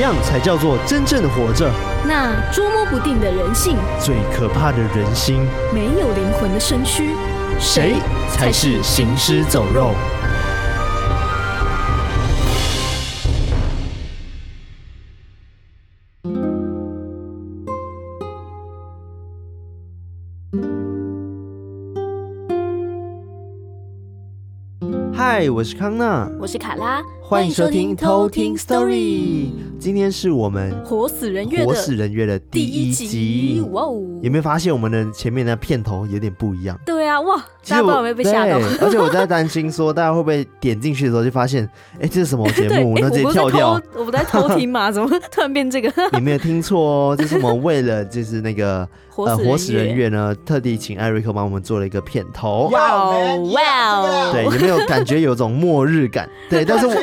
样才叫做真正的活着？那捉摸不定的人性，最可怕的人心，没有灵魂的身躯，谁才是行尸走肉？嗨，我是康娜，我是卡拉，欢迎收听偷听 Story。今天是我们活死人月的活死人月的第一集。哇哦！有没有发现我们的前面的片头有点不一样？对啊，哇！大家不知道有没有被吓到？而且我在担心说，大家会不会点进去的时候就发现，哎，这是什么节目？然后直接跳掉。我不在偷听嘛？怎么突然变这个？你没有听错哦，这是我们为了就是那个 呃活死人月呢，特地请艾瑞克帮我们做了一个片头。哇哦哇哦！对，有没有感觉有种末日感？对，但是我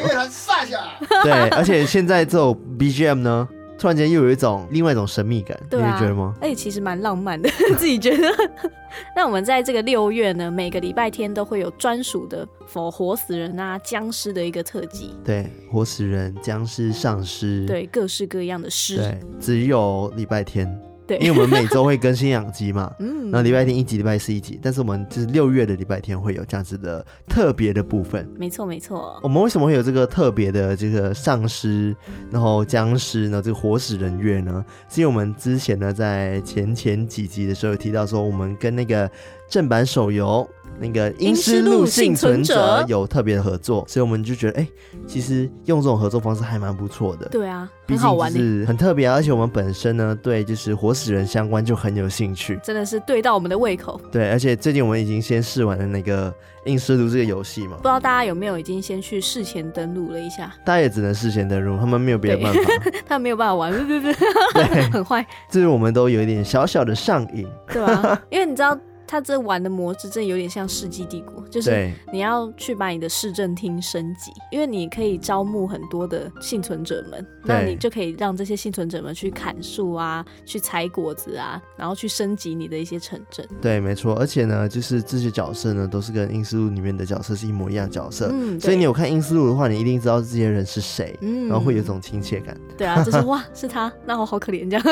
对，而且现在这种 BGM 呢，突然间又有一种另外一种神秘感，对啊、你觉得吗？而且其实蛮浪漫的，自己觉得。那我们在这个六月呢，每个礼拜天都会有专属的 for 活死人啊、僵尸的一个特辑。对，活死人、僵尸、丧尸，对，各式各样的尸。对，只有礼拜天。对，因为我们每周会更新两集嘛，嗯，然后礼拜天一集，礼拜四一集，但是我们就是六月的礼拜天会有这样子的特别的部分。没错，没错。我们为什么会有这个特别的这个丧尸，然后僵尸，然后这个活死人月呢？是因为我们之前呢，在前前几集的时候有提到说，我们跟那个正版手游。那个《阴尸路幸存者》有特别的合作，所以我们就觉得，哎、欸，其实用这种合作方式还蛮不错的。对啊，很好玩，是很特别啊！而且我们本身呢，对就是活死人相关就很有兴趣，真的是对到我们的胃口。对，而且最近我们已经先试玩了那个《阴尸路》这个游戏嘛，不知道大家有没有已经先去事前登录了一下？大家也只能事前登录，他们没有别的办法，他们没有办法玩，对对对，很坏。就是我们都有一点小小的上瘾，对啊，因为你知道。他这玩的模式真的有点像《世纪帝国》，就是你要去把你的市政厅升级，因为你可以招募很多的幸存者们，那你就可以让这些幸存者们去砍树啊，去采果子啊，然后去升级你的一些城镇。对，没错。而且呢，就是这些角色呢，都是跟《英斯路》里面的角色是一模一样的角色，嗯，所以你有看《英斯路》的话，你一定知道这些人是谁，嗯，然后会有一种亲切感。对啊，就是哇，是他，那我好可怜这样，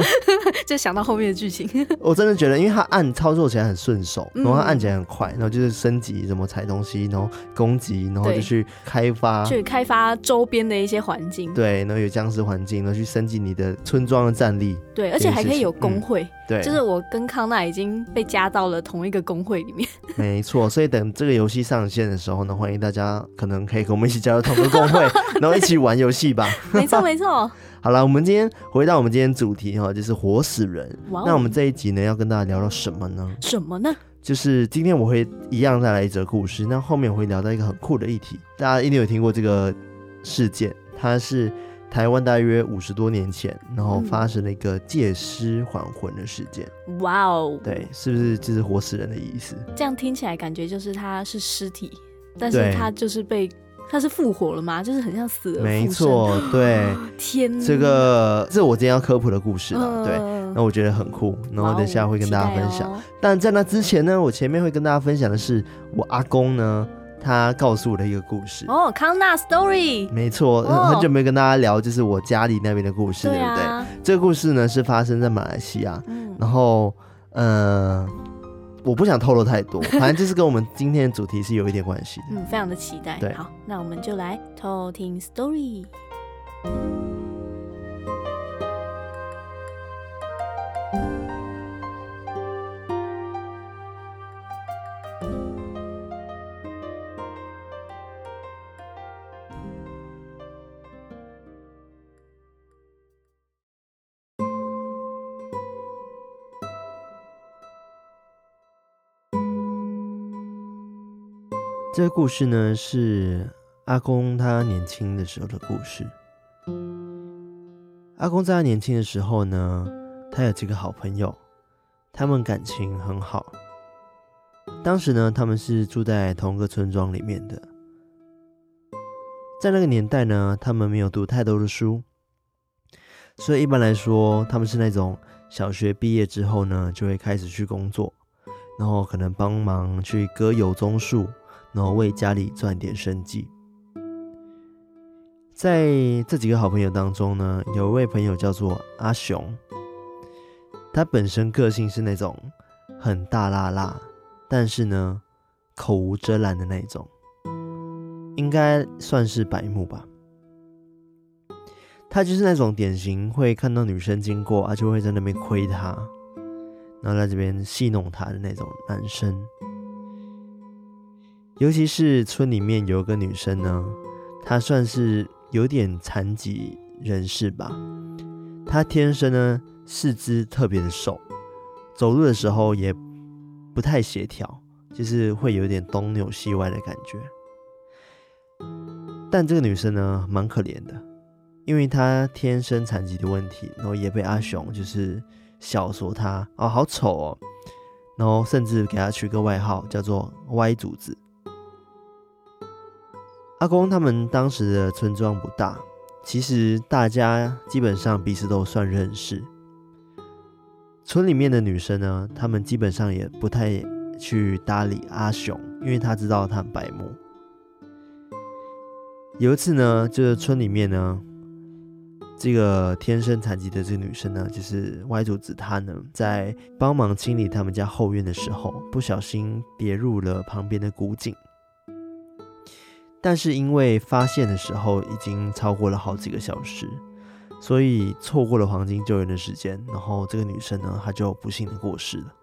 就想到后面的剧情。我真的觉得，因为他按操作起来很顺手，然后他按起来很快，然后就是升级，怎么采东西，然后攻击，然后就去开发，去开发周边的一些环境。对，然后有僵尸环境，然后去升级你的村庄的战力。对，而且还可以有工会。嗯、对，就是我跟康纳已经被加到了同一个工会里面。没错，所以等这个游戏上线的时候呢，欢迎大家可能可以跟我们一起加入同一个工会，然后一起玩游戏吧。没错，没错。好了，我们今天回到我们今天主题哈，就是活死人。Wow. 那我们这一集呢，要跟大家聊聊什么呢？什么呢？就是今天我会一样带来一则故事，那后面我会聊到一个很酷的议题，大家一定有听过这个事件，它是台湾大约五十多年前，然后发生了一个借尸还魂的事件。哇哦，对，是不是就是活死人的意思？这样听起来感觉就是他是尸体，但是他就是被。他是复活了吗？就是很像死了。没错，对。天哪，这个这是我今天要科普的故事了。呃、对，那我觉得很酷，然后等下会跟大家分享。哦、但在那之前呢，我前面会跟大家分享的是我阿公呢，他告诉我的一个故事。哦，康纳 story。没错，哦、很久没跟大家聊，就是我家里那边的故事，对，不对？这个故事呢是发生在马来西亚，嗯、然后，嗯、呃。我不想透露太多，反正就是跟我们今天的主题是有一点关系的。嗯，非常的期待。对，好，那我们就来偷听 story。这个故事呢，是阿公他年轻的时候的故事。阿公在他年轻的时候呢，他有几个好朋友，他们感情很好。当时呢，他们是住在同一个村庄里面的。在那个年代呢，他们没有读太多的书，所以一般来说，他们是那种小学毕业之后呢，就会开始去工作，然后可能帮忙去割油棕树。然后为家里赚点生计。在这几个好朋友当中呢，有一位朋友叫做阿雄，他本身个性是那种很大辣辣，但是呢口无遮拦的那种，应该算是白目吧。他就是那种典型会看到女生经过啊，就会在那边亏她，然后在这边戏弄她的那种男生。尤其是村里面有个女生呢，她算是有点残疾人士吧。她天生呢四肢特别的瘦，走路的时候也不太协调，就是会有点东扭西歪的感觉。但这个女生呢，蛮可怜的。因为她天生残疾的问题，然后也被阿雄就是笑说她哦好丑哦，然后甚至给她取个外号叫做歪主子。阿公他们当时的村庄不大，其实大家基本上彼此都算认识。村里面的女生呢，他们基本上也不太去搭理阿雄，因为他知道他很白目。有一次呢，就是村里面呢。这个天生残疾的这个女生呢，就是歪主子。她呢，在帮忙清理他们家后院的时候，不小心跌入了旁边的古井。但是因为发现的时候已经超过了好几个小时，所以错过了黄金救援的时间。然后这个女生呢，她就不幸的过世了。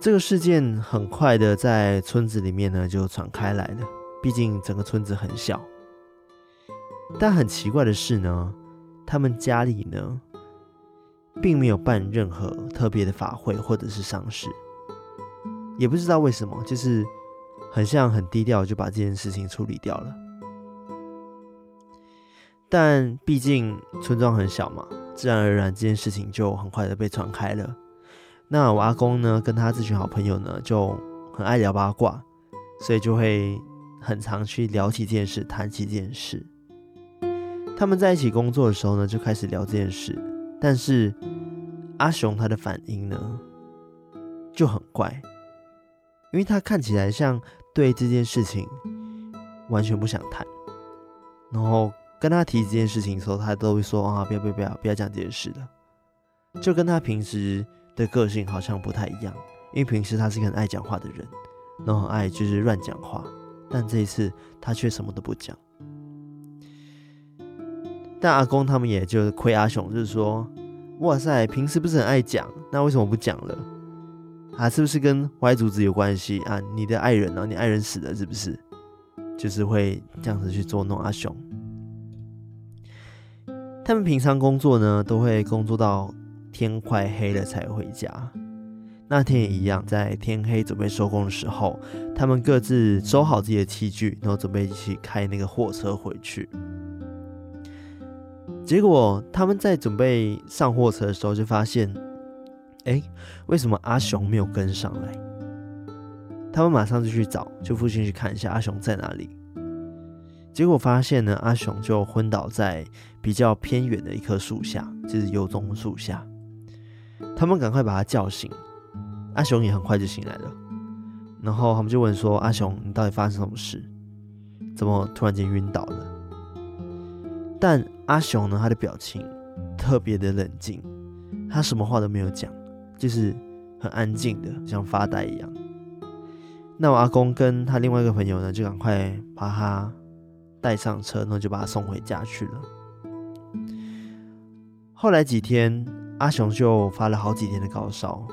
这个事件很快的在村子里面呢就传开来了，毕竟整个村子很小。但很奇怪的是呢，他们家里呢，并没有办任何特别的法会或者是丧事，也不知道为什么，就是很像很低调就把这件事情处理掉了。但毕竟村庄很小嘛，自然而然这件事情就很快的被传开了。那我阿公呢，跟他这群好朋友呢，就很爱聊八卦，所以就会很常去聊起这件事，谈起这件事。他们在一起工作的时候呢，就开始聊这件事。但是阿雄他的反应呢，就很怪，因为他看起来像对这件事情完全不想谈。然后跟他提这件事情的时候，他都会说：“啊，不要不要不要，不要讲这件事了。”就跟他平时的个性好像不太一样。因为平时他是一个很爱讲话的人，然后很爱就是乱讲话。但这一次他却什么都不讲。但阿公他们也就亏阿雄，就是说，哇塞，平时不是很爱讲，那为什么不讲了？啊，是不是跟歪主子有关系啊？你的爱人呢、你爱人死了是不是？就是会这样子去捉弄阿雄。他们平常工作呢，都会工作到天快黑了才回家。那天也一样，在天黑准备收工的时候，他们各自收好自己的器具，然后准备一起开那个货车回去。结果他们在准备上货车的时候，就发现，哎，为什么阿雄没有跟上来？他们马上就去找，就附近去看一下阿雄在哪里。结果发现呢，阿雄就昏倒在比较偏远的一棵树下，就是油棕树下。他们赶快把他叫醒，阿雄也很快就醒来了。然后他们就问说：“阿雄，你到底发生什么事？怎么突然间晕倒了？”但阿雄呢，他的表情特别的冷静，他什么话都没有讲，就是很安静的，像发呆一样。那我阿公跟他另外一个朋友呢，就赶快把他带上车，然后就把他送回家去了。后来几天，阿雄就发了好几天的高烧，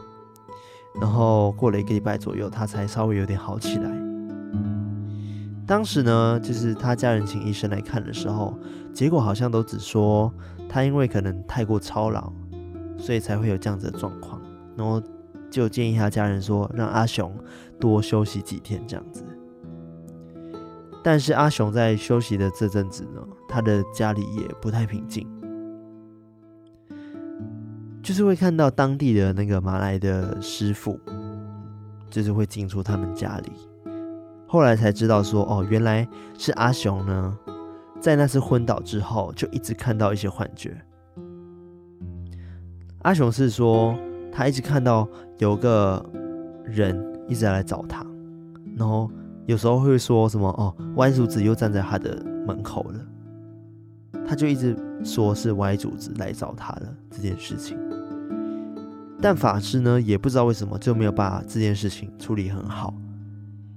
然后过了一个礼拜左右，他才稍微有点好起来。当时呢，就是他家人请医生来看的时候，结果好像都只说他因为可能太过操劳，所以才会有这样子的状况。然后就建议他家人说，让阿雄多休息几天这样子。但是阿雄在休息的这阵子呢，他的家里也不太平静，就是会看到当地的那个马来的师傅，就是会进出他们家里。后来才知道说，哦，原来是阿雄呢，在那次昏倒之后，就一直看到一些幻觉。阿雄是说，他一直看到有个人一直在来找他，然后有时候会说什么，哦，歪主子又站在他的门口了。他就一直说是歪主子来找他了这件事情，但法师呢也不知道为什么就没有把这件事情处理很好，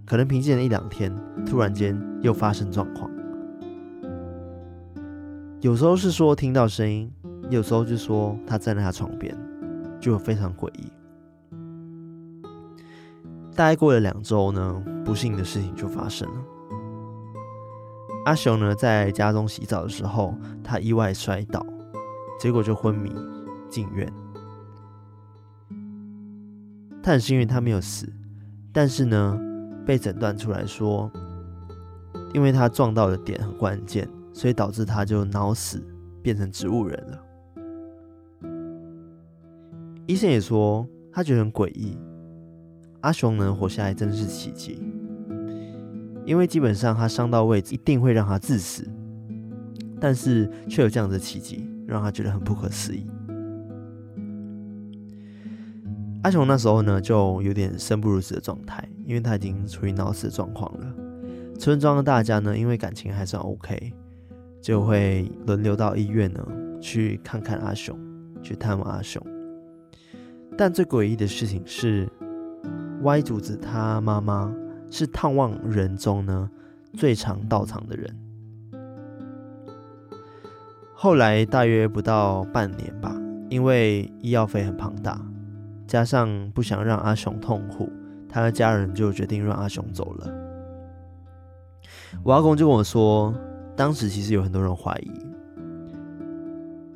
可能平静了一两天，突然间又发生状况。有时候是说听到声音，有时候就说他站在他床边，就非常诡异。大概过了两周呢，不幸的事情就发生了。阿雄呢，在家中洗澡的时候，他意外摔倒，结果就昏迷进院。他很幸运，他没有死，但是呢，被诊断出来说，因为他撞到的点很关键，所以导致他就脑死，变成植物人了。医生也说，他觉得很诡异，阿雄能活下来真的是奇迹。因为基本上他伤到位置一定会让他致死，但是却有这样的奇迹，让他觉得很不可思议。阿雄那时候呢，就有点生不如死的状态，因为他已经处于脑死的状况了。村庄的大家呢，因为感情还算 OK，就会轮流到医院呢去看看阿雄，去探望阿雄。但最诡异的事情是，歪主子他妈妈。是探望人中呢最常到场的人。后来大约不到半年吧，因为医药费很庞大，加上不想让阿雄痛苦，他的家人就决定让阿雄走了。我阿公就跟我说，当时其实有很多人怀疑，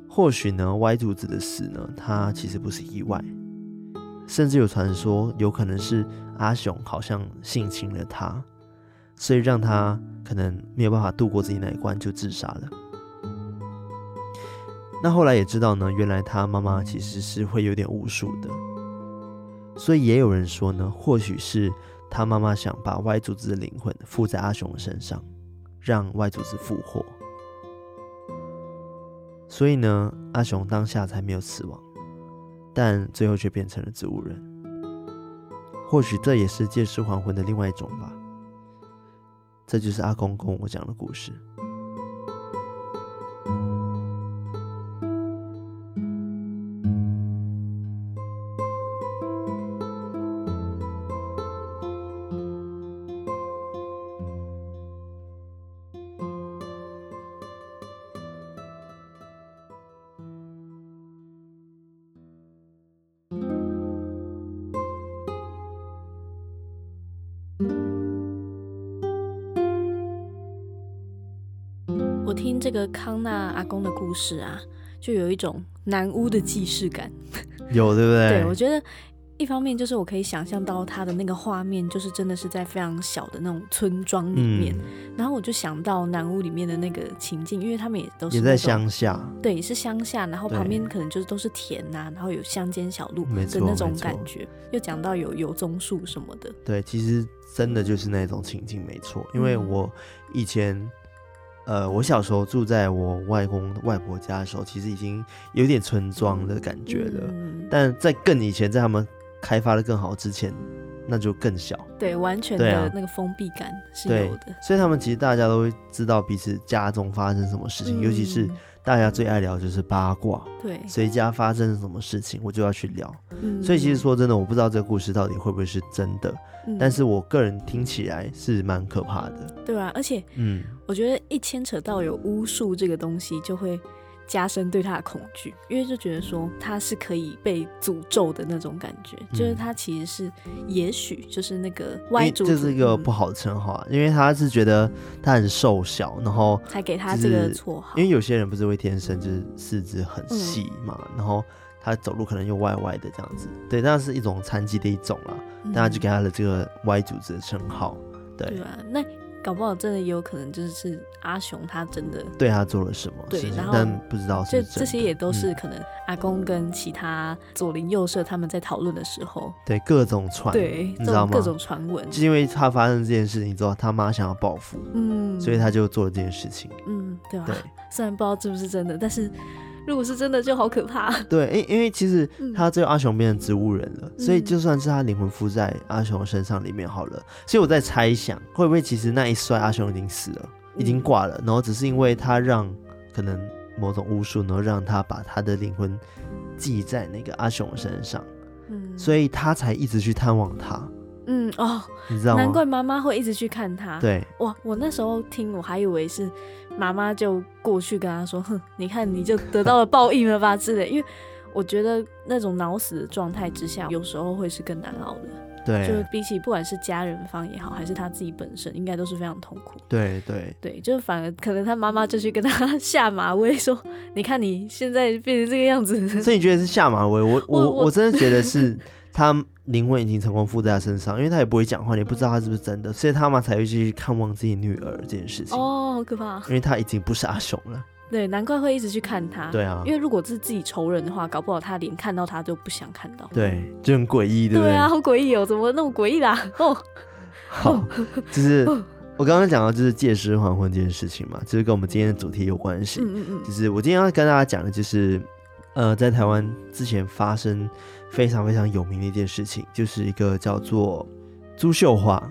或许呢歪主子的死呢，他其实不是意外。甚至有传说，有可能是阿雄好像性侵了他，所以让他可能没有办法度过自己那一关，就自杀了。那后来也知道呢，原来他妈妈其实是会有点巫术的，所以也有人说呢，或许是他妈妈想把外祖子的灵魂附在阿雄身上，让外祖子复活，所以呢，阿雄当下才没有死亡。但最后却变成了植物人，或许这也是借尸还魂的另外一种吧。这就是阿公跟我讲的故事。故事啊，就有一种南屋的既视感，有对不对？对，我觉得一方面就是我可以想象到他的那个画面，就是真的是在非常小的那种村庄里面，嗯、然后我就想到南屋里面的那个情境，因为他们也都是也在乡下，对，是乡下，然后旁边可能就是都是田呐、啊，然后有乡间小路的那种感觉，又讲到有油棕树什么的，对，其实真的就是那种情境，没错，因为我以前。呃，我小时候住在我外公外婆家的时候，其实已经有点村庄的感觉了。嗯、但在更以前，在他们开发的更好之前，那就更小。对，完全的那个封闭感是有的。所以他们其实大家都会知道彼此家中发生什么事情，嗯、尤其是大家最爱聊就是八卦。对，谁家发生什么事情，我就要去聊。嗯、所以其实说真的，我不知道这个故事到底会不会是真的。但是我个人听起来是蛮可怕的，对啊，而且，嗯，我觉得一牵扯到有巫术这个东西，就会加深对他的恐惧，因为就觉得说他是可以被诅咒的那种感觉，嗯、就是他其实是，也许就是那个歪主子，这是一个不好的称号，嗯、因为他是觉得他很瘦小，然后才给他这个绰号，因为有些人不是会天生就是四肢很细嘛，嗯、然后。他走路可能又歪歪的这样子，对，那是一种残疾的一种啦，大家、嗯、就给他的这个歪组织的称号，对。对啊，那搞不好真的也有可能就是阿雄他真的对他做了什么，对，然后但不知道是，是这些也都是可能阿公跟其他左邻右舍他们在讨论的时候，对各种传，对，你知道吗？各种传闻，就因为他发生这件事情之后，他妈想要报复，嗯，所以他就做了这件事情，嗯，对吧？对，虽然不知道是不是真的，但是。如果是真的，就好可怕。对，因因为其实他最后阿雄变成植物人了，嗯、所以就算是他灵魂附在阿雄身上里面好了。所以我在猜想，会不会其实那一摔阿雄已经死了，已经挂了，然后只是因为他让可能某种巫术，然后让他把他的灵魂记在那个阿雄身上，嗯，所以他才一直去探望他。嗯哦，你知道吗？难怪妈妈会一直去看他。对，哇，我那时候听我还以为是妈妈就过去跟他说：“哼，你看你就得到了报应了吧？”之类，因为我觉得那种脑死的状态之下，有时候会是更难熬的。对，就比起不管是家人方也好，还是他自己本身，应该都是非常痛苦。对对对，就是反而可能他妈妈就去跟他下马威，说：“你看你现在变成这个样子。”所以你觉得是下马威？我我我，我真的觉得是 他灵魂已经成功附在他身上，因为他也不会讲话，你不知道他是不是真的，所以他妈才会去看望自己女儿这件事情。哦，好可怕！因为他已经不是阿雄了。对，难怪会一直去看他。对啊，因为如果是自己仇人的话，搞不好他连看到他都不想看到。对，就很诡异，对不对？对啊，好诡异哦，怎么那么诡异啦？哦，好，就是我刚刚讲到就是借尸还魂这件事情嘛，就是跟我们今天的主题有关系。嗯嗯嗯，就是我今天要跟大家讲的，就是呃，在台湾之前发生非常非常有名的一件事情，就是一个叫做朱秀华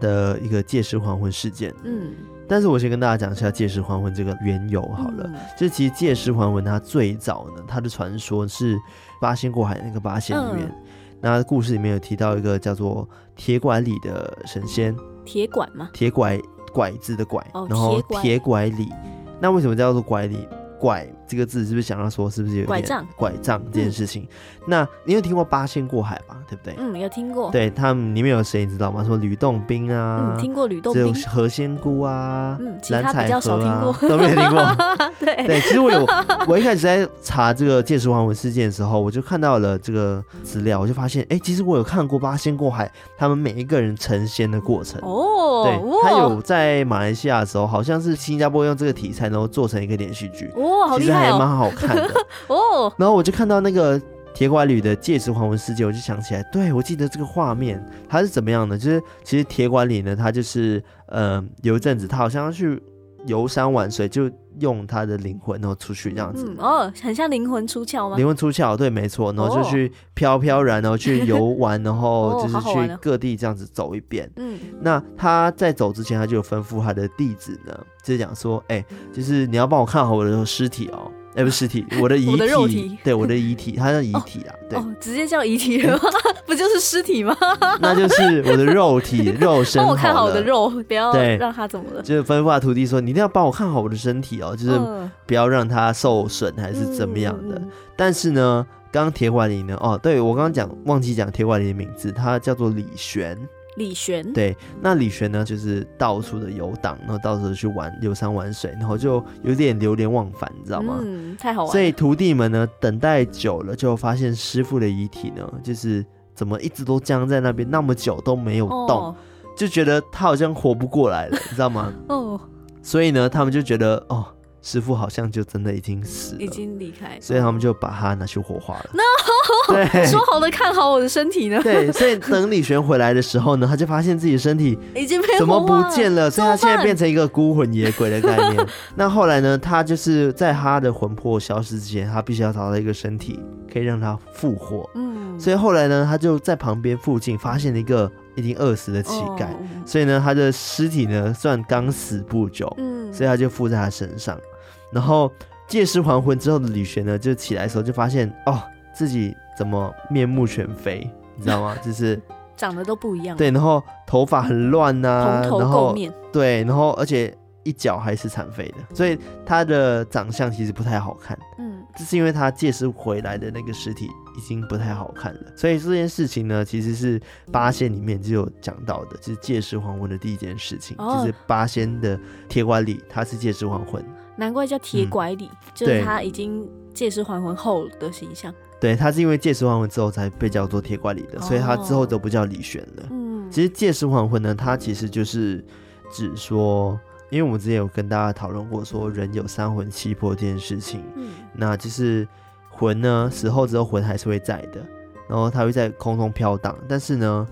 的一个借尸还魂事件。嗯。但是我先跟大家讲一下借尸还魂这个缘由好了，嗯、就是其实借尸还魂它最早呢，它的传说是八仙过海那个八仙里面，嗯、那故事里面有提到一个叫做铁拐李的神仙，铁拐吗？铁拐拐子的拐，哦、然后铁拐李，那为什么叫做拐李？拐这个字是不是想要说是不是有点拐杖？拐杖这件事情，嗯、那你有听过八仙过海吧？对不对？嗯，有听过。对他们里面有谁你知道吗？说吕洞宾啊，嗯，听过吕洞宾，何仙姑啊，嗯，其他比较少听过，都没有听过。对对，其实我有，我一开始在查这个借尸还魂事件的时候，我就看到了这个资料，我就发现，哎，其实我有看过八仙过海，他们每一个人成仙的过程。哦，对，他有在马来西亚的时候，好像是新加坡用这个题材，然后做成一个连续剧。哇，好厉害。还蛮好看的 哦，然后我就看到那个铁拐李的戒指还魂世界，我就想起来，对，我记得这个画面，它是怎么样的？就是其实铁拐李呢，他就是呃，有一阵子他好像要去游山玩水，就。用他的灵魂然后出去这样子，嗯、哦，很像灵魂出窍吗？灵魂出窍，对，没错，然后就去飘飘然，然后去游玩，然后 就是去各地这样子走一遍。嗯，那他在走之前，他就有吩咐他的弟子呢，就是讲说，哎、欸，就是你要帮我看好我的尸体哦。哎，欸、不是尸体，我的遗体，的肉体对，我的遗体，它叫遗体啊，对，哦，直接叫遗体了吗？不就是尸体吗？那就是我的肉体，肉身。帮我看好我的肉，不要让他怎么了。就是吩咐他徒弟说，你一定要帮我看好我的身体哦，就是不要让他受损还是怎么样的。嗯、但是呢，刚刚铁拐李呢，哦，对我刚刚讲忘记讲铁拐李的名字，他叫做李玄。李玄对，那李玄呢，就是到处的游荡，然后到处去玩游山玩水，然后就有点流连忘返，你知道吗？嗯，太好玩了。所以徒弟们呢，等待久了，就发现师傅的遗体呢，就是怎么一直都僵在那边那么久都没有动，哦、就觉得他好像活不过来了，你知道吗？哦，所以呢，他们就觉得哦。师傅好像就真的已经死了，已经离开，所以他们就把他拿去火化了。No，对，说好的看好我的身体呢？对，所以等李玄回来的时候呢，他就发现自己的身体已经被怎么不见了，所以他现在变成一个孤魂野鬼的概念。那后来呢，他就是在他的魂魄消失之前，他必须要找到一个身体可以让他复活。嗯，所以后来呢，他就在旁边附近发现了一个已经饿死的乞丐，哦、所以呢，他的尸体呢算刚死不久，嗯，所以他就附在他身上。然后借尸还魂之后的李玄呢，就起来的时候就发现哦，自己怎么面目全非，你知道吗？就是长得都不一样。对，然后头发很乱呐、啊，蓬头垢面。对，然后而且一脚还是残废的，所以他的长相其实不太好看。嗯，这是因为他借尸回来的那个尸体已经不太好看了。所以这件事情呢，其实是八仙里面就有讲到的，就是借尸还魂的第一件事情，哦、就是八仙的铁拐李，他是借尸还魂。难怪叫铁拐李，嗯、就是他已经借尸还魂后的形象。对，他是因为借尸还魂之后才被叫做铁拐李的，哦、所以他之后都不叫李玄了。嗯，其实借尸还魂呢，它其实就是指说，因为我们之前有跟大家讨论过，说人有三魂七魄这件事情。嗯，那就是魂呢，死后之后魂还是会在的，然后他会在空中飘荡，但是呢，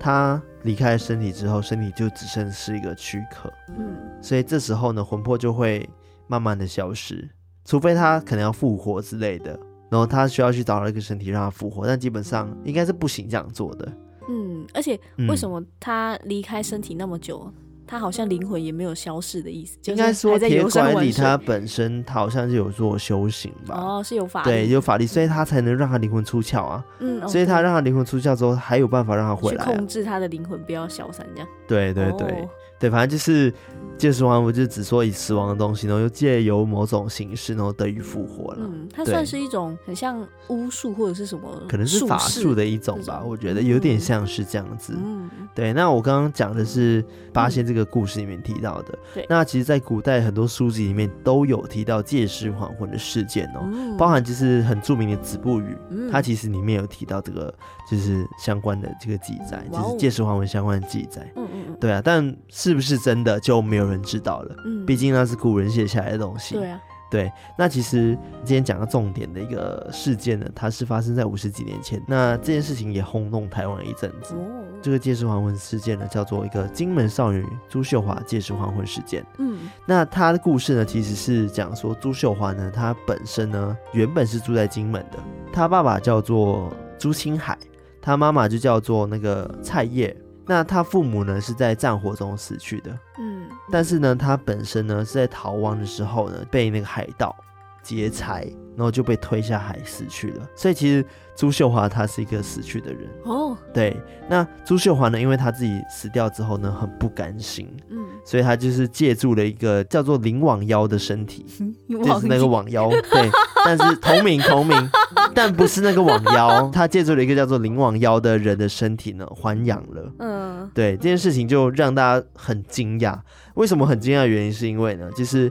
他离开身体之后，身体就只剩是一个躯壳。嗯，所以这时候呢，魂魄就会。慢慢的消失，除非他可能要复活之类的，然后他需要去找到一个身体让他复活，但基本上应该是不行这样做的。嗯，而且为什么他离开身体那么久，嗯、他好像灵魂也没有消逝的意思。应该说铁拐李他本身他好像是有做修行吧？哦，是有法力，对，有法力，所以他才能让他灵魂出窍啊。嗯，所以他让他灵魂出窍之后，还有办法让他回来、啊，去控制他的灵魂不要消散，这样。对对对。哦对，反正就是借尸还魂，就只说以死亡的东西，然后又借由某种形式，然后得以复活了。嗯，它算是一种很像巫术或者是什么，可能是法术的一种吧。我觉得有点像是这样子。嗯，对。那我刚刚讲的是八仙这个故事里面提到的。对、嗯。那其实，在古代很多书籍里面都有提到借尸还魂的事件哦、喔，嗯、包含就是很著名的《子不语》，嗯、它其实里面有提到这个就是相关的这个记载，哦、就是借尸还魂相关的记载。嗯嗯。对啊，但。是不是真的就没有人知道了？嗯，毕竟那是古人写下来的东西。对啊，对。那其实今天讲个重点的一个事件呢，它是发生在五十几年前。那这件事情也轰动台湾一阵子。哦，这个借尸还魂事件呢，叫做一个金门少女朱秀华借尸还魂事件。嗯，那她的故事呢，其实是讲说朱秀华呢，她本身呢原本是住在金门的，她爸爸叫做朱清海，她妈妈就叫做那个蔡叶。那他父母呢，是在战火中死去的，嗯，但是呢，他本身呢是在逃亡的时候呢，被那个海盗劫财，然后就被推下海死去了。所以其实朱秀华她是一个死去的人哦。对，那朱秀华呢，因为他自己死掉之后呢，很不甘心，嗯，所以他就是借助了一个叫做林网妖的身体，就是那个网妖，对，但是同名同名。但不是那个网妖，他借助了一个叫做林网妖的人的身体呢，还阳了。嗯，对，这件事情就让大家很惊讶。为什么很惊讶的原因是因为呢，就是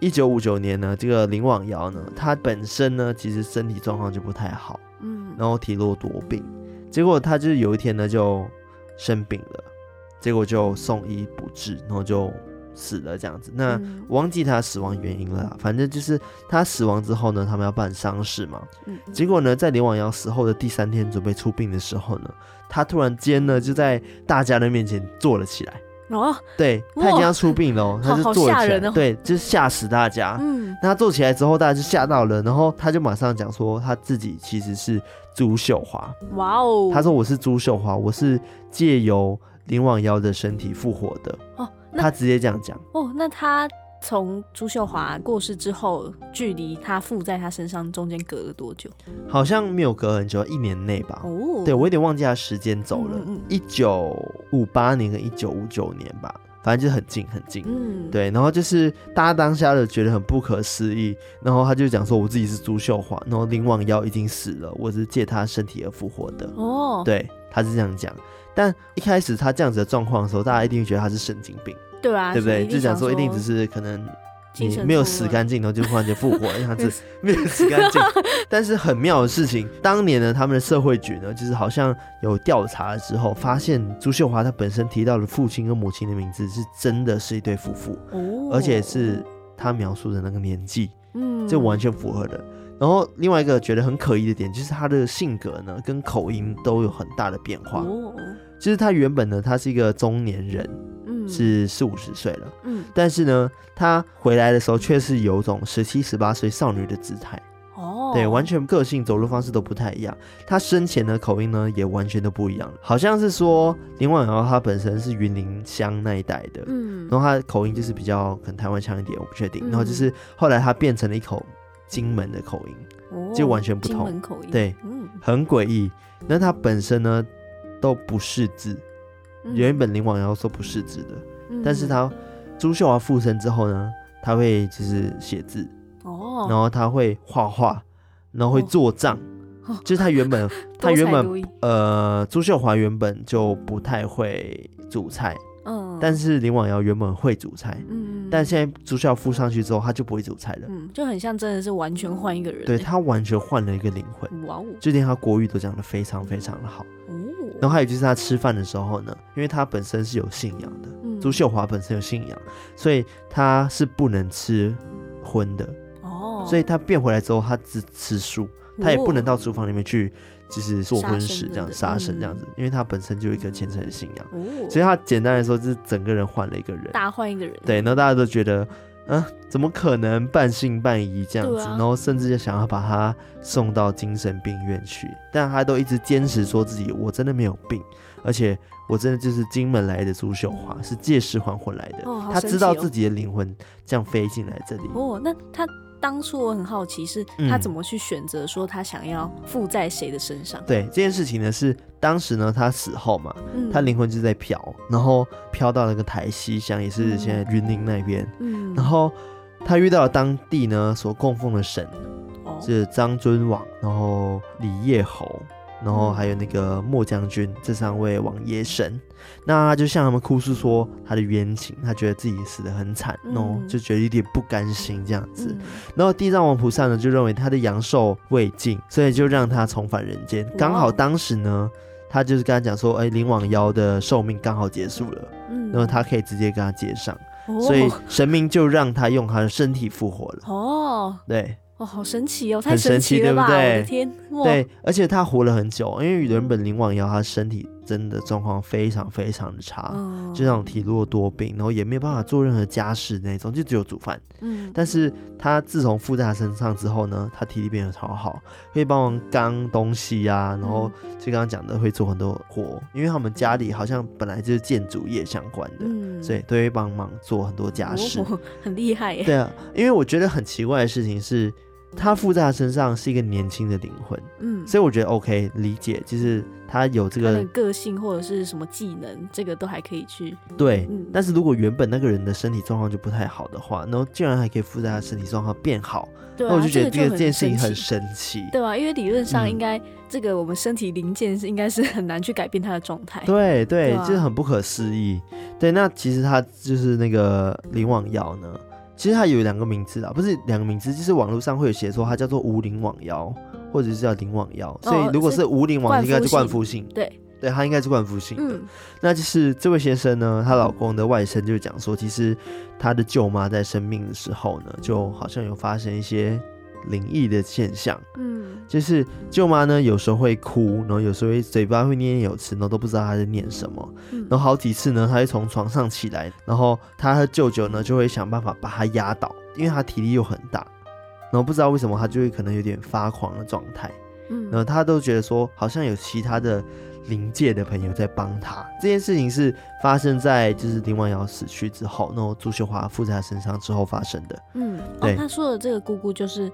一九五九年呢，这个林网瑶呢，他本身呢其实身体状况就不太好，嗯，然后体弱多病，结果他就是有一天呢就生病了，结果就送医不治，然后就。死了这样子，那忘记他死亡原因了啦。反正就是他死亡之后呢，他们要办丧事嘛。嗯结果呢，在林婉瑶死后的第三天，准备出殡的时候呢，他突然间呢，就在大家的面前坐了起来。哦，对，他已经要出殡了，他就坐了起来。对，就吓死大家。嗯，那他坐起来之后，大家就吓到了，然后他就马上讲说，他自己其实是朱秀华。哇哦，他说我是朱秀华，我是借由林网妖的身体复活的。哦。他直接这样讲哦，那他从朱秀华过世之后，距离他附在他身上中间隔了多久？好像没有隔很久，一年内吧。哦，对，我有点忘记他时间走了，一九五八年跟一九五九年吧，反正就是很近很近。嗯，对，然后就是大家当下的觉得很不可思议，然后他就讲说我自己是朱秀华，然后林罔腰已经死了，我是借他身体而复活的。哦，对，他是这样讲。但一开始他这样子的状况的时候，大家一定会觉得他是神经病，对啊，对不对？就讲说一定只是可能你没有死干净，然后就忽然间复活，这样子 没有死干净。但是很妙的事情，当年呢，他们的社会局呢，就是好像有调查了之后，发现朱秀华他本身提到的父亲跟母亲的名字是真的是一对夫妇，哦，而且是他描述的那个年纪，嗯，这完全符合的。然后另外一个觉得很可疑的点，就是他的性格呢跟口音都有很大的变化。哦，就是他原本呢，他是一个中年人，嗯，是四五十岁了，嗯，但是呢，他回来的时候却是有种十七、十八岁少女的姿态。哦，对，完全个性、走路方式都不太一样。他生前的口音呢，也完全都不一样。好像是说林婉瑶她本身是云林乡那一带的，嗯，然后她的口音就是比较可能台湾腔一点，我不确定。然后就是后来她变成了一口。金门的口音，就完全不同。对，很诡异。那她本身呢，都不识字，原本林罔腰说不是字的，但是他朱秀华附身之后呢，他会就是写字，哦，然后他会画画，然后会做账，就是他原本 他原本呃朱秀华原本就不太会煮菜。嗯，但是林罔腰原本会煮菜，嗯，但现在朱秀华附上去之后，他就不会煮菜了，嗯，就很像真的是完全换一个人，对，他完全换了一个灵魂，哇哦，就连他国语都讲的非常非常的好，哦，然后还有就是他吃饭的时候呢，因为他本身是有信仰的，嗯，朱秀华本身有信仰，所以他是不能吃荤的，哦，所以他变回来之后，他只吃素，他也不能到厨房里面去。就是做婚事这样杀生这样子，因为他本身就有一个虔诚的信仰，所以他简单来说就是整个人换了一个人，大换一个人。对，然后大家都觉得，啊，怎么可能半信半疑这样子？然后甚至就想要把他送到精神病院去，但他都一直坚持说自己我真的没有病，而且我真的就是金门来的朱秀华，是借尸还魂来的。哦哦、他知道自己的灵魂这样飞进来这里。哦，那他当初我很好奇，是他怎么去选择说他想要附在谁的身上？嗯、对这件事情呢，是当时呢他死后嘛，嗯、他灵魂就在飘，然后飘到那个台西乡，也是现在云林那边。嗯，然后他遇到了当地呢所供奉的神，哦、是张尊王，然后李叶侯。然后还有那个莫将军，这三位王爷神，那他就向他们哭诉说他的冤情，他觉得自己死得很惨，然后就觉得有点不甘心这样子。然后地藏王菩萨呢，就认为他的阳寿未尽，所以就让他重返人间。刚好当时呢，他就是跟他讲说，哎，灵王妖的寿命刚好结束了，然后他可以直接跟他接上，所以神明就让他用他的身体复活了。哦，对。哦，好神奇哦，太神奇了吧！很神奇，对不对？我的天，对，而且他活了很久，因为原本林网瑶他身体真的状况非常非常的差，嗯、就那种体弱多病，然后也没有办法做任何家事那种，就只有煮饭。嗯，但是他自从附在他身上之后呢，他体力变得超好，可以帮忙扛东西呀、啊，然后就刚刚讲的会做很多活，因为他们家里好像本来就是建筑业相关的，嗯、所以都会帮忙做很多家事，哦、很厉害耶。对啊，因为我觉得很奇怪的事情是。他附在他身上是一个年轻的灵魂，嗯，所以我觉得 OK 理解，就是他有这个个性或者是什么技能，这个都还可以去对。嗯、但是如果原本那个人的身体状况就不太好的话，然后竟然还可以附在他身体状况变好，对啊、那我就觉得这个这件事情很神奇，对啊，因为理论上应该、嗯、这个我们身体零件是应该是很难去改变他的状态，对对，就是很不可思议。对，那其实他就是那个灵网药呢。其实它有两个名字啊，不是两个名字，就是网络上会有写说它叫做无灵网妖，或者是叫灵网妖。所以如果是无灵网，应该是冠夫姓。对，对，它应该是冠夫姓的。嗯、那就是这位先生呢，她老公的外甥就讲说，其实他的舅妈在生病的时候呢，就好像有发生一些。灵异的现象，嗯，就是舅妈呢，有时候会哭，然后有时候会嘴巴会念念有词，然后都不知道她在念什么。嗯、然后好几次呢，她会从床上起来，然后她和舅舅呢就会想办法把她压倒，因为她体力又很大，然后不知道为什么她就会可能有点发狂的状态。嗯，然后她都觉得说好像有其他的。灵界的朋友在帮他，这件事情是发生在就是林婉瑶死去之后，然后朱秀华附在他身上之后发生的。嗯，对，哦、他说的这个姑姑就是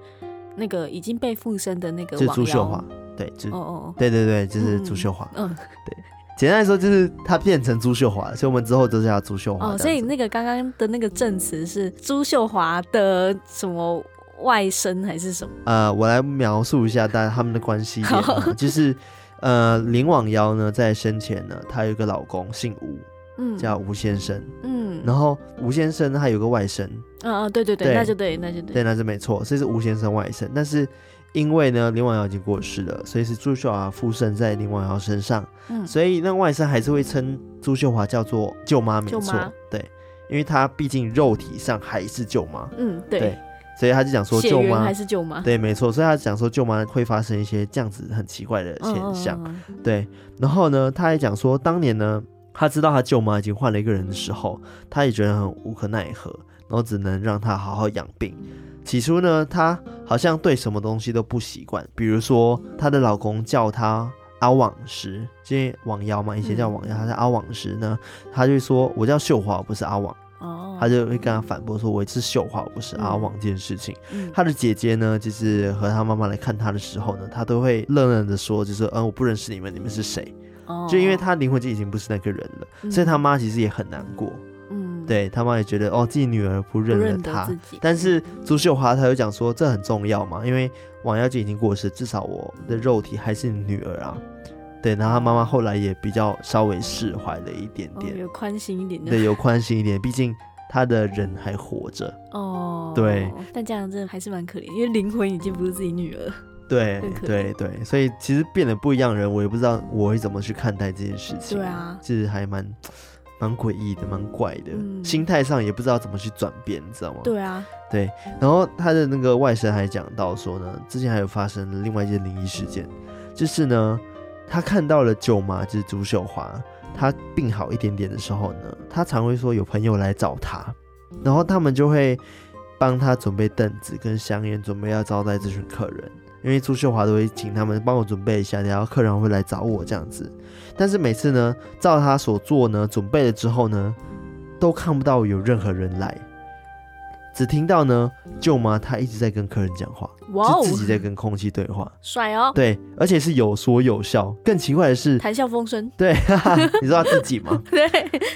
那个已经被附身的那个，是朱秀华，对，就哦哦，对对对，就是朱秀华。嗯，对，简单来说就是他变成朱秀华，所以我们之后都叫朱秀华。哦，所以那个刚刚的那个证词是朱秀华的什么外甥还是什么？呃，我来描述一下大家他们的关系，好 就是。呃，林网妖呢，在生前呢，她有一个老公姓吴，嗯，叫吴先生，嗯，然后吴先生他有个外甥，啊啊，对对对，对。那就对，那就对，对，那就没错，所以是吴先生外甥。但是因为呢，林网妖已经过世了，所以是朱秀华附身在林网妖身上，嗯，所以那外甥还是会称朱秀华叫做舅妈，没错，对，因为他毕竟肉体上还是舅妈，嗯，对。对所以他就讲说，舅妈还是舅妈？对，没错。所以他讲说，舅妈会发生一些这样子很奇怪的现象。嗯、对，然后呢，他还讲说，当年呢，他知道他舅妈已经换了一个人的时候，他也觉得很无可奈何，然后只能让他好好养病。起初呢，她好像对什么东西都不习惯，比如说她的老公叫她阿网时，因为网妖嘛，以前叫网妖，她叫阿网时呢，她就说，我叫秀华，我不是阿网。哦，他就会跟他反驳说：“我是秀华，我不是阿旺。”这件事情，嗯、他的姐姐呢，就是和他妈妈来看他的时候呢，他都会愣愣的说：“就是嗯，我不认识你们，你们是谁？”哦，就因为他灵魂就已经不是那个人了，嗯、所以他妈其实也很难过。嗯，对他妈也觉得哦，自己女儿不认了他。但是朱秀华他又讲说：“这很重要嘛，因为王妖就已经过世，至少我的肉体还是你女儿啊。”对，然后他妈妈后来也比较稍微释怀了一点点，哦、有宽心一点点。对，有宽心一点，毕竟他的人还活着。哦，对。但这样真的还是蛮可怜，因为灵魂已经不是自己女儿。对，对，对，所以其实变得不一样人，我也不知道我会怎么去看待这件事情。对啊，其实还蛮蛮诡异的，蛮怪的，嗯、心态上也不知道怎么去转变，你知道吗？对啊，对。然后他的那个外甥还讲到说呢，之前还有发生另外一件灵异事件，就是呢。他看到了舅妈，就是朱秀华。他病好一点点的时候呢，他常会说有朋友来找他，然后他们就会帮他准备凳子跟香烟，准备要招待这群客人。因为朱秀华都会请他们帮我准备一下，然后客人会来找我这样子。但是每次呢，照他所做呢，准备了之后呢，都看不到有任何人来。只听到呢，舅妈她一直在跟客人讲话就自己在跟空气对话，帅哦。对，而且是有说有笑。更奇怪的是，谈笑风生。对，哈哈，你知道自己吗？对。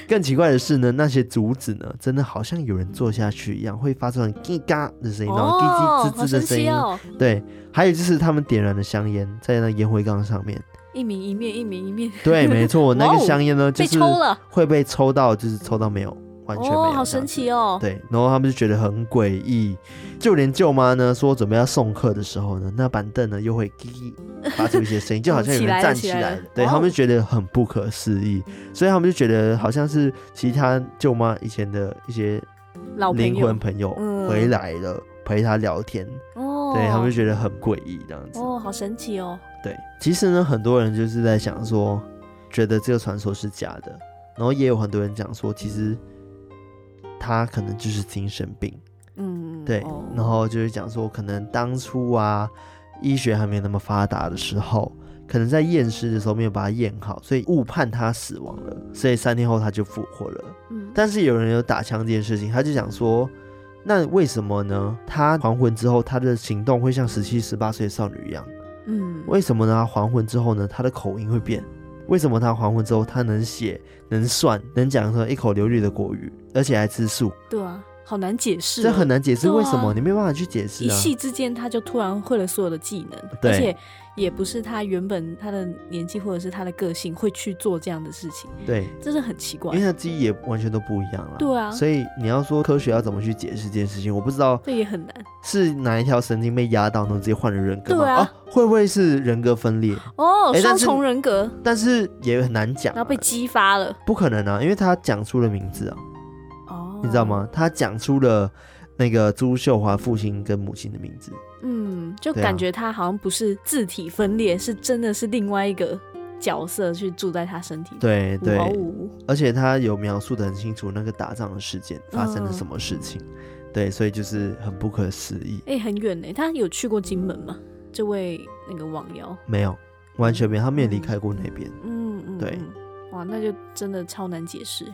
更奇怪的是呢，那些竹子呢，真的好像有人坐下去一样，会发出叽嘎的声音，然后叽叽吱吱的声音。哦。对，还有就是他们点燃的香烟在那烟灰缸上面，一明一面，一明一面。对，没错，那个香烟呢，就是被抽了，会被抽到，就是抽到没有。完全没有，哦，好神奇哦！对，然后他们就觉得很诡异，就连舅妈呢说准备要送客的时候呢，那板凳呢又会叽叽 发出一些声音，就好像有人站起来，起来了。对，他们就觉得很不可思议，所以他们就觉得好像是其他舅妈以前的一些灵魂朋友回来了，陪他聊天。哦，对他们就觉得很诡异这样子。哦，好神奇哦！对，其实呢，很多人就是在想说，觉得这个传说是假的，然后也有很多人讲说，其实。他可能就是精神病，嗯，对，哦、然后就是讲说，可能当初啊，医学还没有那么发达的时候，可能在验尸的时候没有把他验好，所以误判他死亡了，所以三天后他就复活了。嗯，但是有人有打枪这件事情，他就讲说，那为什么呢？他还魂之后，他的行动会像十七、十八岁的少女一样？嗯，为什么呢？他还魂之后呢，他的口音会变？为什么他还魂之后，他能写、能算、能讲出一口流利的国语，而且还吃素？对啊，好难解释，这很难解释为什么，啊、你没有办法去解释、啊。一夕之间，他就突然会了所有的技能，而且。也不是他原本他的年纪或者是他的个性会去做这样的事情，对，这是很奇怪，因为他记忆也完全都不一样了。对啊，所以你要说科学要怎么去解释这件事情，我不知道，这也很难。是哪一条神经被压到，能直接换了人格吗？对啊，啊，会不会是人格分裂？哦，双重人格，但是也很难讲，然后被激发了，不可能啊，因为他讲出了名字啊，哦，你知道吗？他讲出了。那个朱秀华父亲跟母亲的名字，嗯，就感觉他好像不是字体分裂，啊、是真的是另外一个角色去住在他身体里。对对，而且他有描述的很清楚那个打仗的事件发生了什么事情，嗯、对，所以就是很不可思议。哎、欸，很远呢，他有去过金门吗？这位那个网友没有，完全没有，他没有离开过那边。嗯嗯，对，哇，那就真的超难解释。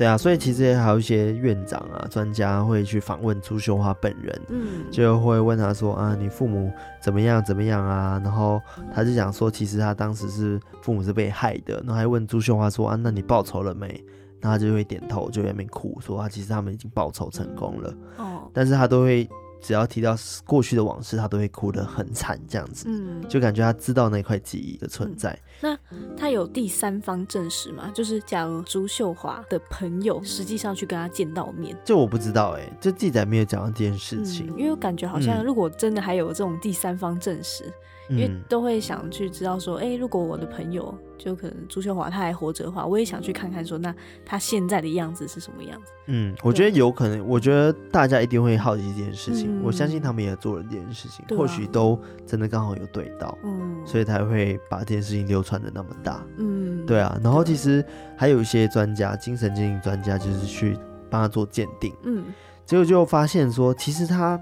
对啊，所以其实也还有一些院长啊、专家会去访问朱秀华本人，嗯，就会问他说啊，你父母怎么样怎么样啊？然后他就讲说，其实他当时是父母是被害的，然后还问朱秀华说啊，那你报仇了没？那他就会点头，就在那边哭，说啊，其实他们已经报仇成功了，哦，但是他都会。只要提到过去的往事，他都会哭得很惨，这样子，嗯，就感觉他知道那块记忆的存在。嗯、那他有第三方证实吗？就是假如朱秀华的朋友实际上去跟他见到面，这我不知道哎、欸，这记载没有讲到这件事情，嗯、因为我感觉好像如果真的还有这种第三方证实。嗯因为都会想去知道说，哎、欸，如果我的朋友就可能朱秀华他还活着的话，我也想去看看说，那他现在的样子是什么样子？嗯，我觉得有可能，我觉得大家一定会好奇这件事情。嗯、我相信他们也做了这件事情，啊、或许都真的刚好有对到，嗯，所以才会把这件事情流传的那么大。嗯，对啊。然后其实还有一些专家，精神鉴定专家，就是去帮他做鉴定，嗯，结果就发现说，其实他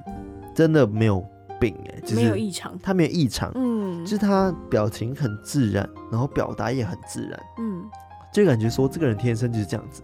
真的没有。病哎，就是没有异常，他没有异常，嗯，就是他表情很自然，然后表达也很自然，嗯，就感觉说这个人天生就是这样子，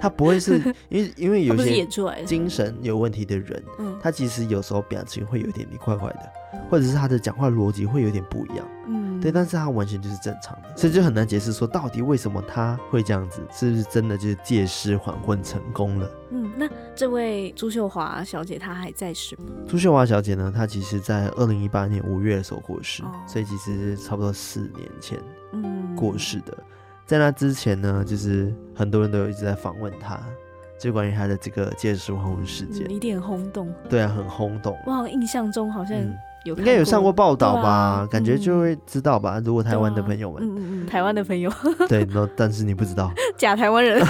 他不会是 因为因为有些精神有问题的人，嗯，他其实有时候表情会有点怪怪的，或者是他的讲话逻辑会有点不一样，嗯，对，但是他完全就是正常的，所以就很难解释说到底为什么他会这样子，是不是真的就是借尸还魂成功了？嗯，那这位朱秀华小姐她还在世吗？朱秀华小姐呢，她其实在二零一八年五月的时候过世，哦，所以其实差不多四年前，嗯，过世的。在那之前呢，就是很多人都有一直在访问他，就关于他的这个借尸还魂事件，一定很轰动。对啊，很轰动。我好像印象中好像有应该有上过报道吧，啊，感觉就会知道吧。如果台湾的朋友们，嗯嗯嗯，台湾的朋友，对，那但是你不知道，假台湾人。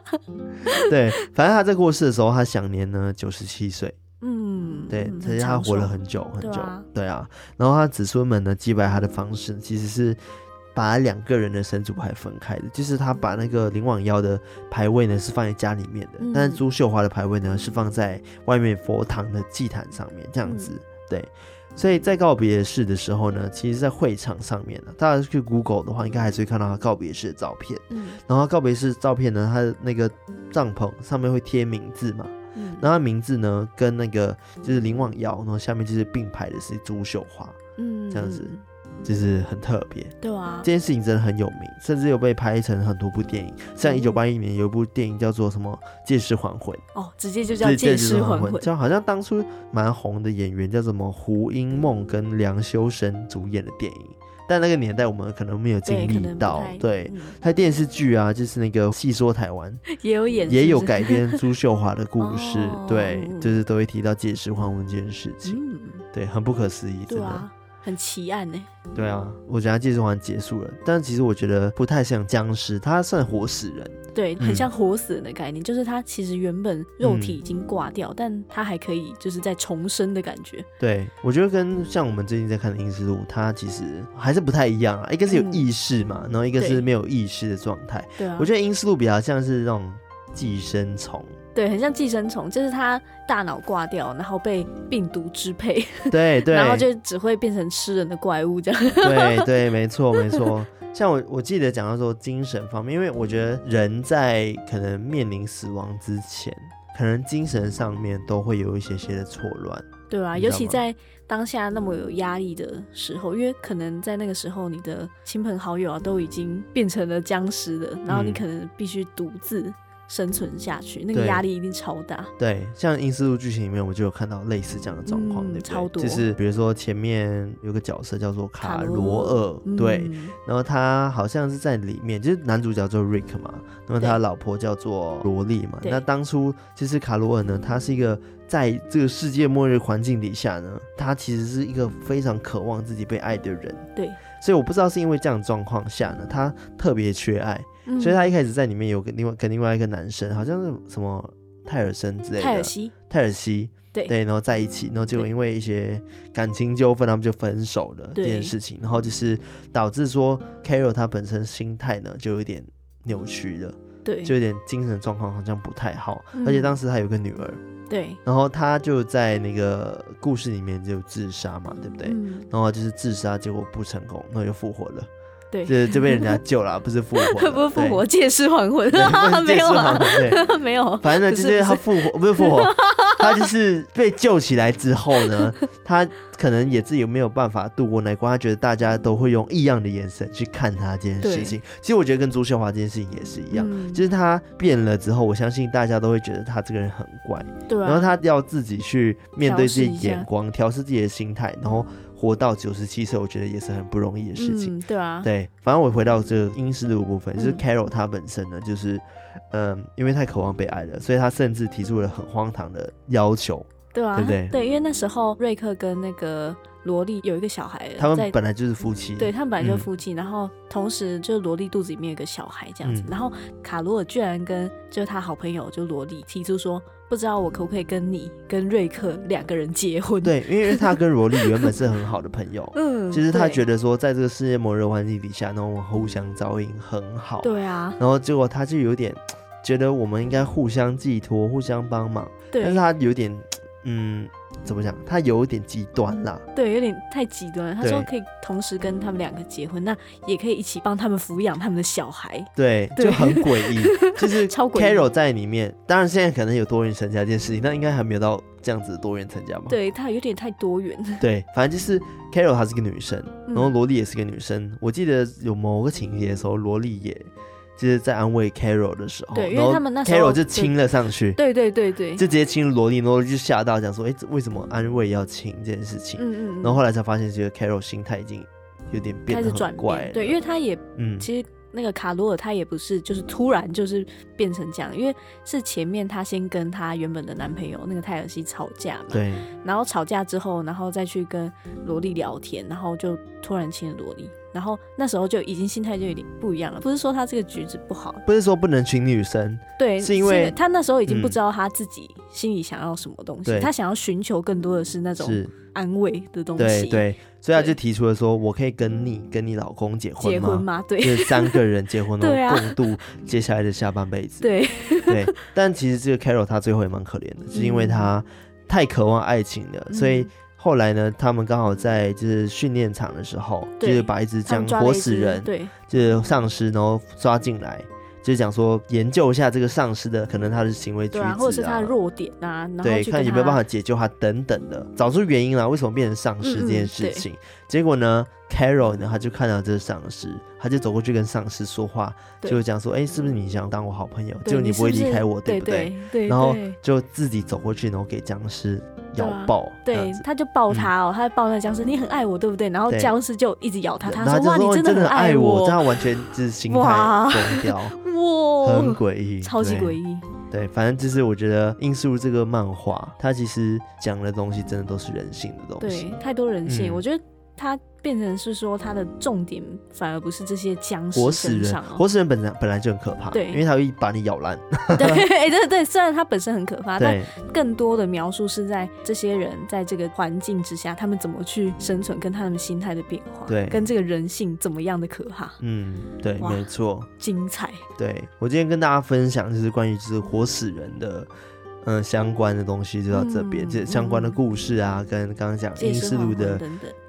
对，反正他在过世的时候，他享年呢九十七岁。嗯，对，其实他活了很久很久。对啊，对啊，然后他子孙们呢祭拜他的方式，其实是把两个人的神主牌分开的。就是他把那个林网妖的牌位呢是放在家里面的，嗯、但是朱秀华的牌位呢是放在外面佛堂的祭坛上面，这样子。嗯、对，所以在告别式的时候呢，其实，在会场上面呢，大家去 Google 的话，应该还是会看到他告别式的照片。嗯，然后告别式照片呢，他的那个帐篷上面会贴名字嘛。嗯，然后他名字呢，跟那个就是林网瑶，然后下面就是并排的是朱秀华。嗯，这样子。就是很特别，对啊，这件事情真的很有名，甚至有被拍成很多部电影。像一九八一年有一部电影叫做什么《借尸还魂》哦，直接就叫《借尸还魂》，就好像当初蛮红的演员叫什么胡因梦跟梁修身主演的电影，但那个年代我们可能没有经历到。对，他、嗯、电视剧啊，就是那个《戏说台湾》也有演也有改编朱秀华的故事，哦、对，就是都会提到借尸还魂这件事情，嗯、对，很不可思议，真的。很奇案呢。对啊，我觉得借尸还结束了，但其实我觉得不太像僵尸，它算活死人。对，很像活死人的概念，嗯、就是它其实原本肉体已经挂掉，嗯、但它还可以就是在重生的感觉。对，我觉得跟像我们最近在看的《阴尸路》，它其实还是不太一样啊。一个是有意识嘛，嗯、然后一个是没有意识的状态。对啊，我觉得《阴尸路》比较像是那种寄生虫。对，很像寄生虫，就是它大脑挂掉，然后被病毒支配，对对，然后就只会变成吃人的怪物这样。对对，没错没错。像我我记得讲到说精神方面，因为我觉得人在可能面临死亡之前，可能精神上面都会有一些些的错乱。对啊，尤其在当下那么有压力的时候，因为可能在那个时候，你的亲朋好友啊都已经变成了僵尸了，然后你可能必须独自。生存下去，那个压力一定超大。对，像《阴尸路》剧情里面，我就有看到类似这样的状况，嗯、对不对？超多。就是比如说前面有个角色叫做卡罗尔，嗯、对，然后他好像是在里面，就是男主角叫 Rick 嘛，那么他老婆叫做萝莉嘛。那当初其实卡罗尔呢，他是一个在这个世界末日环境底下呢，他其实是一个非常渴望自己被爱的人。对，所以我不知道是因为这样的状况下呢，他特别缺爱。所以他一开始在里面有跟另外跟另外一个男生，好像是什么泰尔森之类的，泰尔西，泰尔西，对。对，然后在一起，然后结果因为一些感情纠纷，他们就分手了这件事情，然后就是导致说 Carol 他本身心态呢就有点扭曲了，对，就有点精神状况好像不太好，而且当时他有个女儿，对，然后他就在那个故事里面就自杀嘛，对不对？然后就是自杀，结果不成功，然后又复活了。对，就就被人家救了，不是复活，不是复活，借尸还魂，没有啊，没有，反正呢，就是他复活，不是复活，他就是被救起来之后呢，他可能也自己没有办法度过那关，他觉得大家都会用异样的眼神去看他这件事情。其实我觉得跟朱秀华这件事情也是一样，就是他变了之后，我相信大家都会觉得他这个人很怪，对，然后他要自己去面对自己眼光，调试自己的心态，然后。活到九十七岁，我觉得也是很不容易的事情。嗯、对啊，对，反正我回到这个英式路部分，就是 Carol 他本身呢，就是嗯、呃，因为太渴望被爱了，所以他甚至提出了很荒唐的要求。对啊，对不对？对，因为那时候瑞克跟那个萝莉有一个小孩，他们本来就是夫妻。对，他们本来就是夫妻，嗯、然后同时就是萝莉肚子里面有个小孩这样子，嗯、然后卡罗尔居然跟就是他好朋友就萝莉提出说。不知道我可不可以跟你跟瑞克两个人结婚？对，因为他跟萝莉原本是很好的朋友，嗯，其实他觉得说，在这个世界末日环境底下，那种互相照应很好，对啊。然后结果他就有点觉得我们应该互相寄托、互相帮忙，对，但是他有点，嗯。怎么讲？他有点极端啦，对，有点太极端了。他说可以同时跟他们两个结婚，那也可以一起帮他们抚养他们的小孩，对，就很诡异，就是超诡异。Carol 在里面，当然现在可能有多元成家这件事情，但应该还没有到这样子的多元成家吧？对，他有点太多元。对，反正就是 Carol 她是个女生，然后萝莉也是个女生。我记得有某个情节的时候，萝莉也。就是在安慰 Carol 的时候，对，因为他们那时候 Carol 就亲了上去，对对对对，就直接亲萝莉，萝莉就吓到，讲说，哎、欸，为什么安慰要亲这件事情？嗯嗯，然后后来才发现，这个 Carol 心态已经有点变得很怪，开始转变，对，因为他也，嗯，其实。那个卡罗尔他也不是，就是突然就是变成这样，因为是前面他先跟他原本的男朋友那个泰尔西吵架嘛，对，然后吵架之后，然后再去跟萝莉聊天，然后就突然亲了萝莉，然后那时候就已经心态就有点不一样了，不是说他这个举止不好，不是说不能娶女生，对，是因为他那时候已经不知道他自己心里想要什么东西，嗯、他想要寻求更多的是那种安慰的东西，对对。所以他就提出了说：“我可以跟你跟你老公结婚吗？结婚吗？对，就是三个人结婚，然后共度接下来的下半辈子。对。对。但其实这个 Carol 他最后也蛮可怜的，是因为他太渴望爱情了，所以后来呢，他们刚好在就是训练场的时候，就是把一只将活死人，对，就是丧尸，然后抓进来。就是讲说研究一下这个丧尸的可能他的行为举止啊，或者是他的弱点啊，对，看有没有办法解救他等等的，找出原因啦，为什么变成丧尸这件事情。嗯嗯结果呢，Carol 呢，他就看到这个丧尸，他就走过去跟丧尸说话，就讲说：“哎、欸，是不是你想当我好朋友？就你不会离开我，对不对？”对对对，然后就自己走过去，然后给僵尸咬爆。对，他就抱他哦，嗯、他就抱那僵尸，你很爱我，对不对？然后僵尸就一直咬他，他说：“哇，你真的很爱我。”这样完全就是心态崩掉，哇，很诡异，超级诡异。对，反正就是我觉得《音速》这个漫画，它其实讲的东西真的都是人性的东西，对，太多人性，嗯、我觉得。他变成是说，它的重点反而不是这些僵尸、喔、活死人，活死人本来本来就很可怕，对，因为他会把你咬烂。对，对对对，虽然他本身很可怕，对但更多的描述是在这些人在这个环境之下，他们怎么去生存，跟他们心态的变化，对，跟这个人性怎么样的可怕。嗯，对，哇没错，精彩。对，我今天跟大家分享就是关于就是活死人的。嗯，相关的东西就到这边，这、嗯、相关的故事啊，嗯、跟刚刚讲《阴尸路》的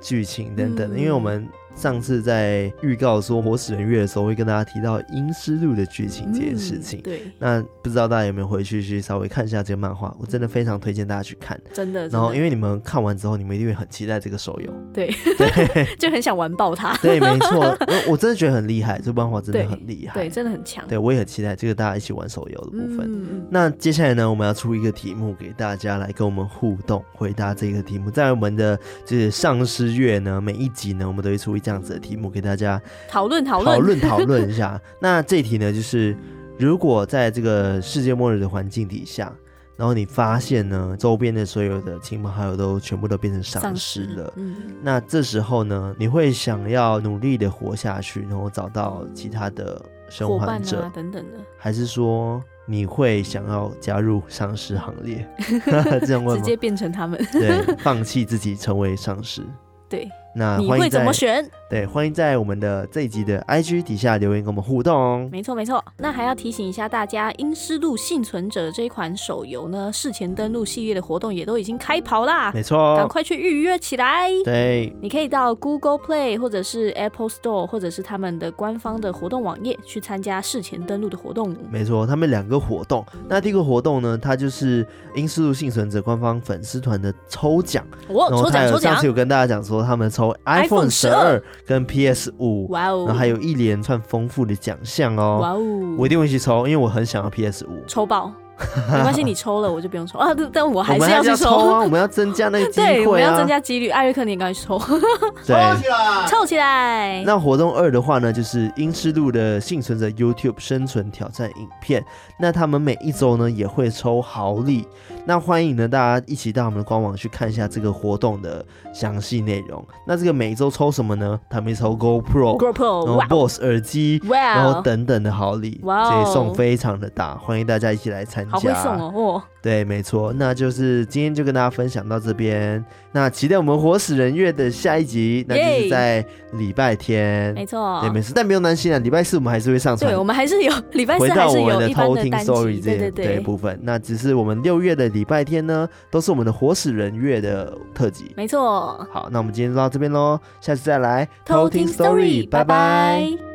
剧情等等，因为我们。上次在预告说《活死人月》的时候，会跟大家提到《阴尸路》的剧情这件事情。嗯、对，那不知道大家有没有回去去稍微看一下这个漫画？我真的非常推荐大家去看。真的。然后，因为你们看完之后，你们一定会很期待这个手游。对对，就很想玩爆它。对，没错，我我真的觉得很厉害，这漫画真的很厉害对。对，真的很强。对，我也很期待这个大家一起玩手游的部分。嗯、那接下来呢，我们要出一个题目给大家来跟我们互动，回答这个题目。在我们的就是丧尸月呢，每一集呢，我们都会出一这样子的题目给大家。讨论讨论讨论 讨论一下。那这一题呢，就是如果在这个世界末日的环境底下，然后你发现呢，周边的所有的亲朋好友都全部都变成丧尸了，嗯，那这时候呢，你会想要努力的活下去，然后找到其他的生还者啊等等的，还是说你会想要加入丧尸行列？这样问直接变成他们？对，放弃自己成为丧尸？对。那你会怎么选？对，欢迎在我们的这一集的 IG 底下留言跟我们互动哦。没错没错，那还要提醒一下大家，《阴尸路幸存者》这一款手游呢，事前登录系列的活动也都已经开跑啦。没错，赶快去预约起来。对，你可以到 Google Play 或者是 Apple Store 或者是他们的官方的活动网页去参加事前登录的活动。没错，他们两个活动。那第一个活动呢，它就是《阴尸路幸存者》官方粉丝团的抽奖。哦，抽奖抽奖！上次有跟大家讲说，他们抽 iPhone。十二跟 PS 五，哇哦，然后还有一连串丰富的奖项哦，哇哦，我一定会去抽，因为我很想要 PS 五，抽爆。没关系，你抽了我就不用抽啊！但我还是要去抽啊！我们要增加那个 机会啊！对，我们要增加几率。艾瑞克，你应该去抽，对，抽起来，凑起来。那活动二的话呢，就是阴尸路的幸存者 YouTube 生存挑战影片。那他们每一周呢也会抽好礼。那欢迎呢大家一起到我们的官网去看一下这个活动的详细内容。那这个每周抽什么呢？他们抽 GoPro，GoPro，然后 Boss 耳机，然后等等的好礼，这些送非常的大，欢迎大家一起来参加。好会送哦！对没错。那就是今天就跟大家分享到这边。那期待我们活死人月的下一集。那就是在礼拜天没错。对没事但不用担心啊礼拜四我们还是会上传对我们还是有礼拜回是我们的偷听 sorry 这一对部分。那只是我们六月的礼拜天呢都是我们的活死人月的特辑没错。好那我们今天就到这边喽下次再来偷听 sorry 拜拜。